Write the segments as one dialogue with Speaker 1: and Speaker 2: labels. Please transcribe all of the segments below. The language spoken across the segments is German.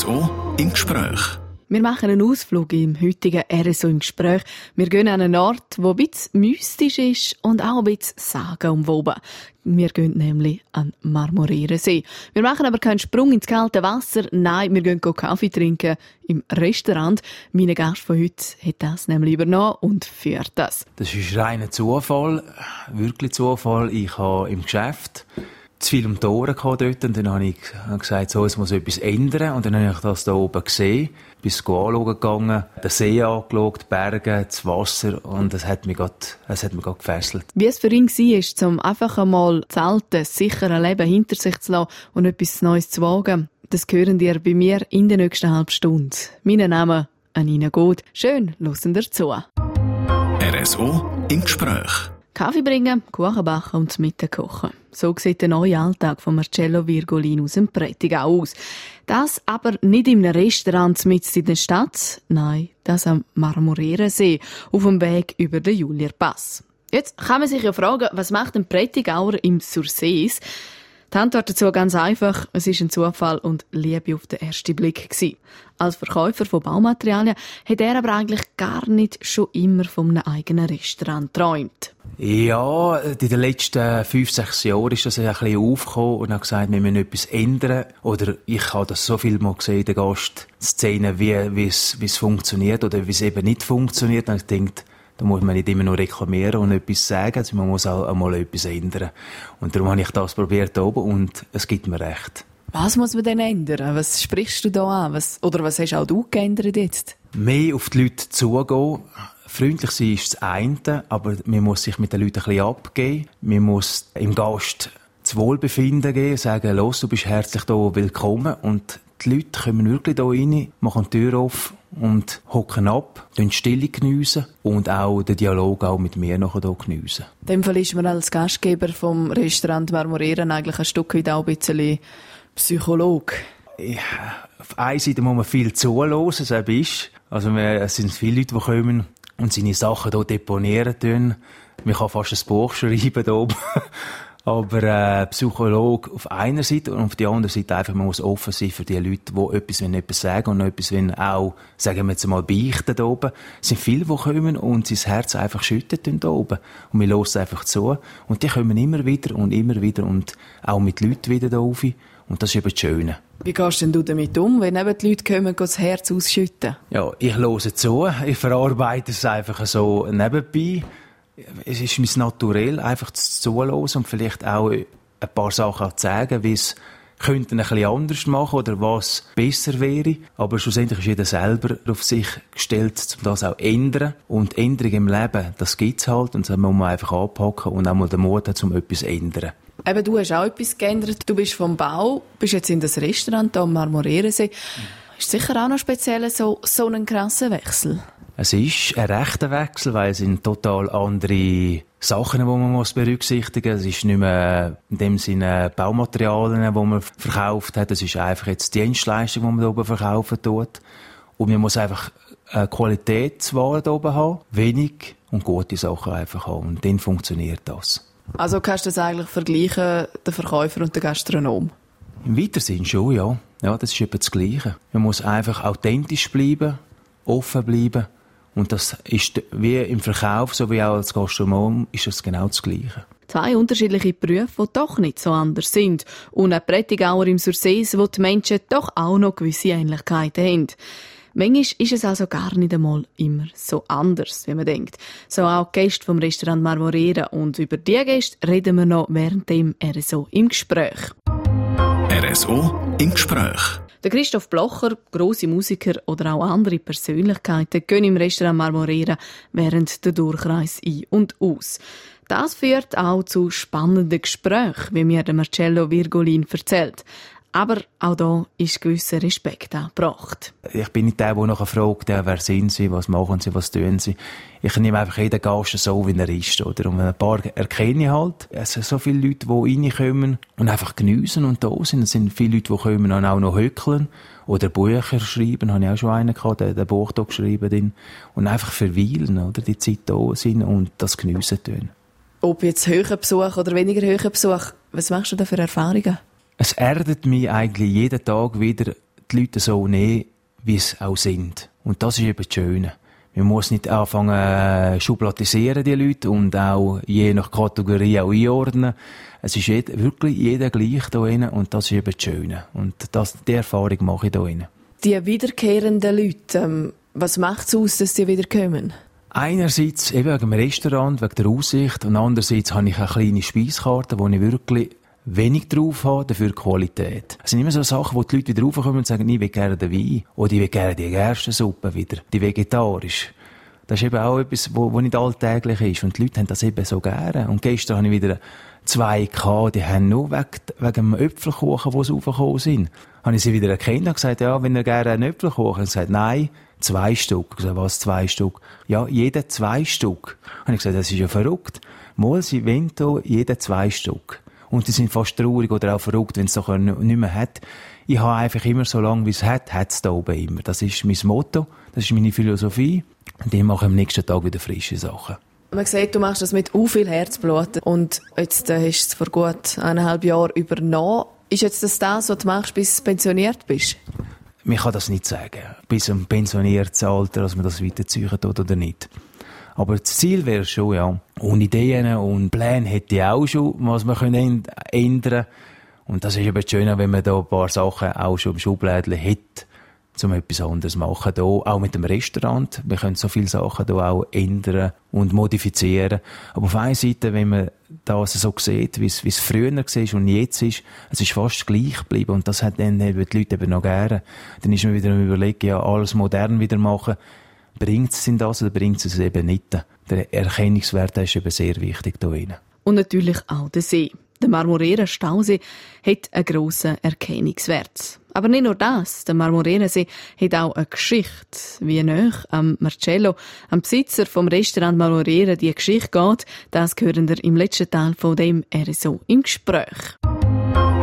Speaker 1: RSO im Gespräch.
Speaker 2: Wir machen einen Ausflug im heutigen RSO im Gespräch. Wir gehen an einen Ort, der ein bisschen mystisch ist und auch ein bisschen sagenumwoben. Wir gehen nämlich an See. Wir machen aber keinen Sprung ins kalte Wasser. Nein, wir gehen Kaffee trinken im Restaurant. Mein Gast von heute hat das nämlich übernommen und führt das.
Speaker 3: Das ist reiner Zufall. Wirklich Zufall. Ich habe im Geschäft zu viel um die Ohren dort und dann habe ich gesagt, so, es muss etwas ändern und dann habe ich das da oben gesehen, bin es anschauen gegangen, den See angeschaut, die Berge, das Wasser und es hat mich gerade, es hat mich gerade gefesselt.
Speaker 2: Wie es für ihn war, um einfach einmal das alte, sichere Leben hinter sich zu lassen und etwas Neues zu wagen, das hören dir bei mir in der nächsten halben Stunde. Mein Name Anina Goth. Schön, hören dir zu.
Speaker 1: RSO im Gespräch.
Speaker 2: Kaffee bringen, Kuchen backen und zu Mittag kochen. So sieht der neue Alltag von Marcello Virgolin aus dem Prättigau aus. Das aber nicht einem Restaurant mitten in der Stadt, nein, das am Marmorerensee, auf dem Weg über den Julierpass. Jetzt kann man sich ja fragen, was macht ein Prättigauer im Sursees? Die Antwort dazu ganz einfach. Es ist ein Zufall und Liebe auf den ersten Blick gewesen. Als Verkäufer von Baumaterialien hat er aber eigentlich gar nicht schon immer von einem eigenen Restaurant geträumt.
Speaker 3: Ja, in den letzten fünf, sechs Jahren ist das ein bisschen aufgekommen und hat gesagt, wir müssen etwas ändern. Oder ich habe das so viel mal gesehen der Gastszene, wie, wie, es, wie es funktioniert oder wie es eben nicht funktioniert. Und ich denke, da muss man nicht immer nur reklamieren und etwas sagen, also man muss auch einmal etwas ändern. Und darum habe ich das probiert oben und es gibt mir recht.
Speaker 2: Was muss man denn ändern? Was sprichst du da an? Was, oder was hast auch du geändert jetzt?
Speaker 3: Mehr auf die Leute zugehen. Freundlich sein ist das eine, aber man muss sich mit den Leuten ein bisschen abgeben. Man muss im Gast das Wohlbefinden geben, sagen, los, du bist herzlich hier willkommen und die Leute kommen wirklich hier rein, machen die Tür auf und hocken ab, die Stille geniessen und auch den Dialog auch mit mir nachher hier geniessen.
Speaker 2: In dem Fall ist man als Gastgeber vom Restaurant Marmorieren eigentlich ein Stück weit auch ein bisschen Psycholog.
Speaker 3: Ja, auf einer Seite muss man viel zuhören, so ist. Also es sind viele Leute, die kommen und seine Sachen hier deponieren tun. Man kann fast ein Buch schreiben hier oben. Aber äh, Psychologe auf einer Seite und auf der anderen Seite einfach, man muss offen sein für die Leute, die etwas, wenn etwas sagen und etwas, wenn auch, sagen wir jetzt mal, beichten da oben. Es sind viele, die kommen und sein Herz einfach schütten da oben. Und wir hören einfach zu. Und die kommen immer wieder und immer wieder und auch mit Leuten wieder da rauf. Und das ist eben das Schöne.
Speaker 2: Wie gehst denn du damit um, wenn eben die Leute kommen, das Herz ausschütten?
Speaker 3: Ja, ich höre zu. Ich verarbeite es einfach so nebenbei es ist mein Naturell, einfach zuzuhören und vielleicht auch ein paar Sachen zu sagen, wie es könnte ein bisschen anders machen oder was besser wäre. Aber schlussendlich ist jeder selber auf sich gestellt, um das auch zu ändern. Und Änderung im Leben, das gibt es halt. Und das muss man einfach anpacken und auch mal den Mut haben, um etwas zu ändern.
Speaker 2: Eben, du hast auch etwas geändert. Du bist vom Bau, bist jetzt in das Restaurant am Marmorerensee. Mhm. Ist sicher auch noch speziell so, so ein krasser Wechsel.
Speaker 3: Es ist ein rechter Wechsel, weil es sind total andere Sachen, die man muss berücksichtigen muss. Es ist nicht mehr in dem Sinne Baumaterialien, die man verkauft hat. Es ist einfach jetzt Dienstleistung, die man oben verkaufen tut. Und man muss einfach eine Qualitätsware oben haben, wenig und gute Sachen einfach haben. Und dann funktioniert das.
Speaker 2: Also kannst du das eigentlich vergleichen, den Verkäufer und den Gastronom?
Speaker 3: Im weiteren Sinn schon, ja. Ja, das ist etwa das Gleiche. Man muss einfach authentisch bleiben, offen bleiben und das ist wie im Verkauf, so wie auch als Gastronom, ist es genau das Gleiche.
Speaker 2: Zwei unterschiedliche Berufe, die doch nicht so anders sind. Und ein Prättigauer im Sursees, wo die Menschen doch auch noch gewisse Ähnlichkeiten haben. Manchmal ist es also gar nicht einmal immer so anders, wie man denkt. So auch die Gäste vom Restaurant Marmorera. Und über die Gäste reden wir noch während dem RSO im Gespräch.
Speaker 1: RSO im Gespräch.
Speaker 2: Der Christoph Blocher, grosse Musiker oder auch andere Persönlichkeiten gehen im Restaurant Marmorera während der Durchreise ein und aus. Das führt auch zu spannenden Gesprächen, wie mir der Marcello Virgolin erzählt. Aber auch da ist gewisser Respekt angebracht.
Speaker 3: Ich bin nicht der, der nachher fragt, wer sind Sie, was machen Sie, was tun Sie. Ich nehme einfach jeden Gast so, wie er ist. Oder? Und ein paar erkenne ich halt. Es sind so viele Leute, die reinkommen und einfach geniessen und da sind. Es sind viele Leute, die kommen und auch noch höckeln. Oder Bücher schreiben, habe ich auch schon einen gehabt, der, der Buch da geschrieben. Und einfach verweilen, oder? Die Zeit da sind und das geniessen tun.
Speaker 2: Ob jetzt höherer Besuch oder weniger höherer Besuch, was machst du da für Erfahrungen?
Speaker 3: Es erdet mich eigentlich jeden Tag wieder die Leute so nehmen, wie sie auch sind. Und das ist eben das Schöne. Man muss nicht anfangen äh, schubladisieren, die Leute, und auch je nach Kategorie auch einordnen. Es ist jed wirklich jeder gleich da drin, und das ist eben das Schöne. Und das, die Erfahrung mache ich da drin.
Speaker 2: Die wiederkehrenden Leute, ähm, was macht es aus, dass sie wiederkommen?
Speaker 3: Einerseits eben wegen dem Restaurant, wegen der Aussicht, und andererseits habe ich eine kleine Speiskarte, wo ich wirklich wenig drauf habe, dafür Qualität. Es sind immer so Sachen, wo die Leute wieder raufkommen und sagen, ich will gerne den Wein. Oder ich will gerne die Gerstensuppe wieder. Die vegetarisch. Das ist eben auch etwas, wo, wo nicht alltäglich ist. Und die Leute haben das eben so gerne. Und gestern habe ich wieder zwei gehabt, die haben nur wegen, wegen dem Äpfelkuchen, wo sie raufgekommen sind. Habe ich sie wieder erkannt und gesagt, ja, wenn ihr gerne einen Äpfelkuchen, und gesagt, nein, zwei Stück. Ich gesagt, was, zwei Stück? Ja, jeder zwei Stück. Habe ich gesagt, das ist ja verrückt. Mal, sie wollen hier jeder zwei Stück. Und die sind fast traurig oder auch verrückt, wenn es doch nicht mehr hat. Ich habe einfach immer so lange, wie es hat, hat es da oben immer. Das ist mein Motto, das ist meine Philosophie. Und ich mache am nächsten Tag wieder frische Sachen.
Speaker 2: Man sieht, du machst das mit u viel Herzblut. Und jetzt äh, hast du es vor gut eineinhalb Jahren übernommen. Ist jetzt das das, was du machst, bis du pensioniert bist?
Speaker 3: Man kann das nicht sagen. Bis zum pensionierten Alter, dass man das weiterziehen tut oder nicht. Aber das Ziel wäre schon, ja. Und Ideen und Pläne hätte ich auch schon, was man können ändern Und das ist eben schön, wenn man da ein paar Sachen auch schon im Schublädchen hat, um etwas anderes zu machen. Da, auch mit dem Restaurant. Wir können so viele Sachen da auch ändern und modifizieren. Aber auf einer Seite, wenn man das so sieht, wie es, wie es früher war und jetzt ist, es ist fast gleich geblieben. Und das hat dann die Leute eben noch gerne. Dann ist man wieder am überlegen, ja, alles modern wieder machen bringt es in das oder bringt es eben nicht. Der Erkennungswert ist eben sehr wichtig hier
Speaker 2: Und natürlich auch der See. Der Marmorera Stausee hat einen grossen Erkennungswert. Aber nicht nur das. Der Marmorera See hat auch eine Geschichte. Wie nach am Marcello, am Besitzer vom Restaurant Marmorera, die Geschichte geht, das hören wir im letzten Teil von dem RSO im Gespräch.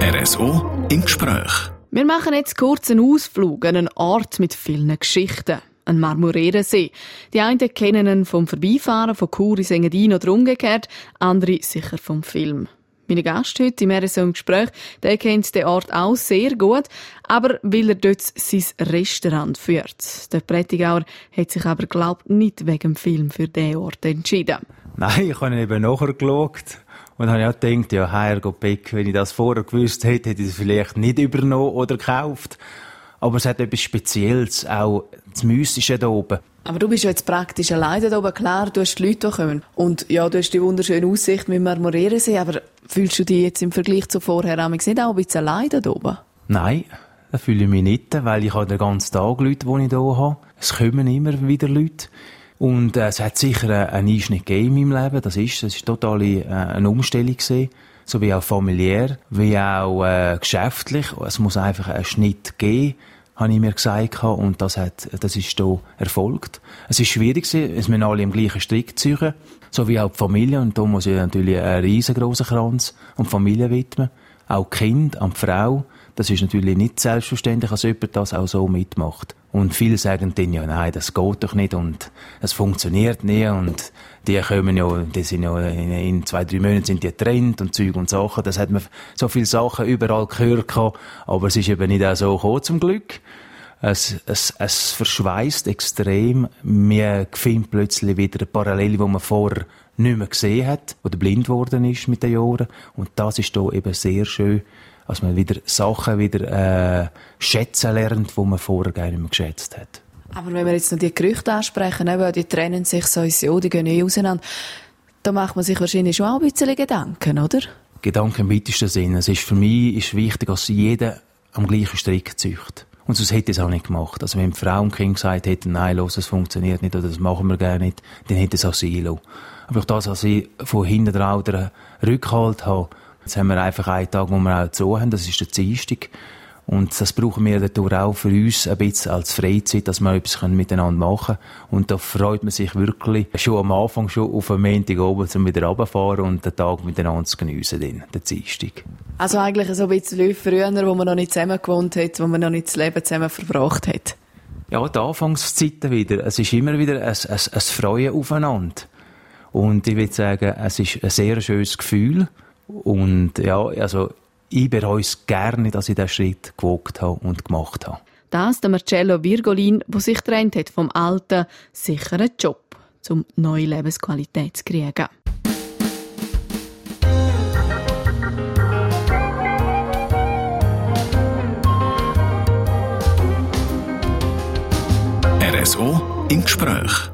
Speaker 1: RSO im Gespräch.
Speaker 2: Wir machen jetzt kurz einen Ausflug an einen Ort mit vielen Geschichten ein Marmorerensee. Die einen kennen ihn vom Vorbeifahren von Chur in Engadin oder umgekehrt, andere sicher vom Film. Meine Gast heute im RSO im Gespräch, der kennt den Ort auch sehr gut, aber weil er dort sein Restaurant führt. Der Prätigauer hat sich aber, glaubt, nicht wegen dem Film für diesen Ort entschieden.
Speaker 3: Nein, ich habe eben nachher geschaut und habe auch gedacht, ja, Herrgott Beck, wenn ich das vorher gewusst hätte, hätte ich es vielleicht nicht übernommen oder gekauft. Aber es hat etwas Spezielles, auch das Mystische da oben.
Speaker 2: Aber du bist ja jetzt praktisch alleine da oben. Klar, du hast die Leute, die kommen. Und ja, du hast die wunderschöne Aussicht mit Marmorierensee, aber fühlst du dich jetzt im Vergleich zu vorher nicht auch ein bisschen alleine da oben?
Speaker 3: Nein, da fühle ich mich nicht, weil ich habe den ganzen Tag Leute, die ich hier habe. Es kommen immer wieder Leute. Und äh, es hat sicher einen Einschnitt gegeben in meinem Leben, das ist, das ist total äh, eine Umstellung gewesen so wie auch familiär, wie auch äh, geschäftlich. Es muss einfach einen Schnitt geben, habe ich mir gesagt, und das hat, das ist hier erfolgt. Es ist schwierig gewesen, es müssen alle im gleichen Strick ziehen, so wie auch die Familie, und da muss ich natürlich einen riesengroßen Kranz die Familie widmen, auch Kind, an die Frau, das ist natürlich nicht selbstverständlich, dass jemand das auch so mitmacht. Und viele sagen dann, ja, nein, das geht doch nicht und es funktioniert nicht und die kommen ja, die sind ja in, in zwei, drei Monaten sind die getrennt und Zeug und Sachen. Das hat man so viele Sachen überall gehört aber es ist eben nicht auch so gekommen, zum Glück. Es, es, es verschweißt extrem. Man findet plötzlich wieder eine Parallele, die man vorher nicht mehr gesehen hat oder blind geworden ist mit den Jahren. Und das ist hier eben sehr schön dass man wieder Sachen wieder äh, schätzen lernt, die man vorher gar nicht mehr geschätzt hat.
Speaker 2: Aber wenn wir jetzt noch die Gerüchte ansprechen, eben, die trennen sich sowieso, die gehen eh auseinander, da macht man sich wahrscheinlich schon auch ein bisschen Gedanken, oder?
Speaker 3: Gedanken im weitesten Sinne. Es ist für mich ist wichtig, dass jeder am gleichen Strick zücht. Und sonst hätte es auch nicht gemacht. Also wenn Frau und Kind gesagt hätten, nein, los, das funktioniert nicht oder das machen wir gerne nicht, dann hätte es auch sie lassen. Aber auch das, was ich von hinten dran oder Rückhalt habe, Jetzt haben wir einfach einen Tag, wo wir auch zu haben, das ist der Dienstag. Und das brauchen wir dadurch auch für uns ein bisschen als Freizeit, dass wir etwas miteinander machen können. Und da freut man sich wirklich schon am Anfang, schon auf einen Montag oben, um wieder runterfahren und den Tag miteinander zu geniessen, den, den Dienstag.
Speaker 2: Also eigentlich so ein bisschen wie früher, wo man noch nicht zusammen gewohnt hat, wo man noch nicht das Leben zusammen verbracht hat.
Speaker 3: Ja, die Anfangszeiten wieder. Es ist immer wieder ein, ein, ein Freuen aufeinander. Und ich würde sagen, es ist ein sehr schönes Gefühl. Und ja, also ich bereue es gerne, dass ich diesen Schritt gewagt habe und gemacht habe.
Speaker 2: das der Marcello Virgolin, der sich trennt hat vom alten, sicheren Job, um neue Lebensqualität zu kriegen.
Speaker 1: RSO im Gespräch.